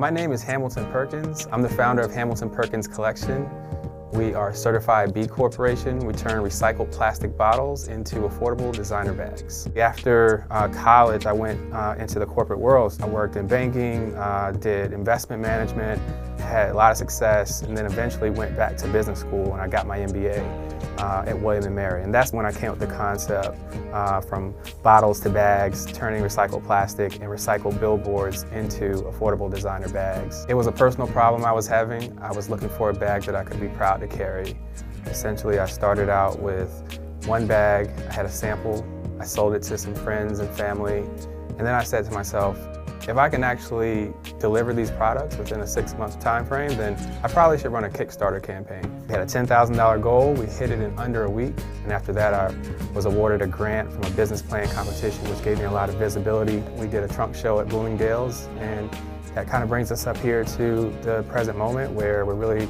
My name is Hamilton Perkins. I'm the founder of Hamilton Perkins Collection. We are a certified B Corporation. We turn recycled plastic bottles into affordable designer bags. After uh, college, I went uh, into the corporate world. I worked in banking, uh, did investment management, had a lot of success, and then eventually went back to business school and I got my MBA uh, at William & Mary. And that's when I came up with the concept uh, from bottles to bags, turning recycled plastic and recycled billboards into affordable designer bags. It was a personal problem I was having. I was looking for a bag that I could be proud to carry. Essentially, I started out with one bag, I had a sample, I sold it to some friends and family, and then I said to myself, if I can actually deliver these products within a six month time frame, then I probably should run a Kickstarter campaign. We had a $10,000 goal, we hit it in under a week, and after that I was awarded a grant from a business plan competition which gave me a lot of visibility. We did a trunk show at Bloomingdale's and that kind of brings us up here to the present moment where we're really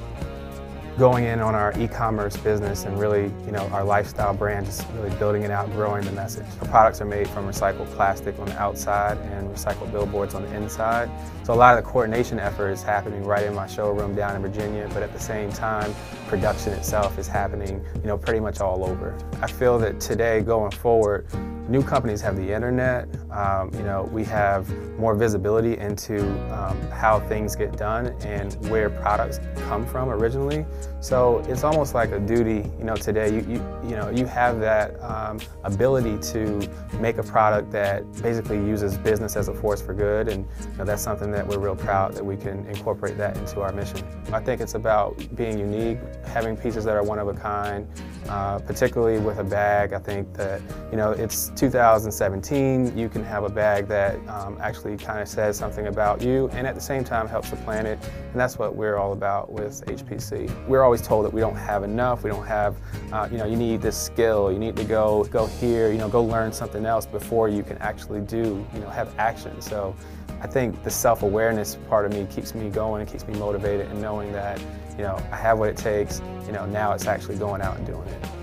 going in on our e-commerce business and really, you know, our lifestyle brand, just really building it out, growing the message. Our products are made from recycled plastic on the outside and recycled billboards on the inside. So a lot of the coordination effort is happening right in my showroom down in Virginia, but at the same time, production itself is happening, you know, pretty much all over. I feel that today, going forward, new companies have the internet. Um, you know, we have more visibility into um, how things get done and where products come from originally. So it's almost like a duty, you know, today, you, you, you know, you have that um, ability to make a product that basically uses business as a force for good, and you know, that's something that we're real proud that we can incorporate that into our mission. I think it's about being unique, having pieces that are one of a kind, uh, particularly with a bag. I think that, you know, it's 2017, you can have a bag that um, actually kind of says something about you and at the same time helps the planet, and that's what we're all about with HPC. We're always told that we don't have enough, we don't have, uh, you know, you need this skill, you need to go, go here, you know, go learn something else before you can actually do, you know, have action. So I think the self-awareness part of me keeps me going and keeps me motivated and knowing that, you know, I have what it takes, you know, now it's actually going out and doing it.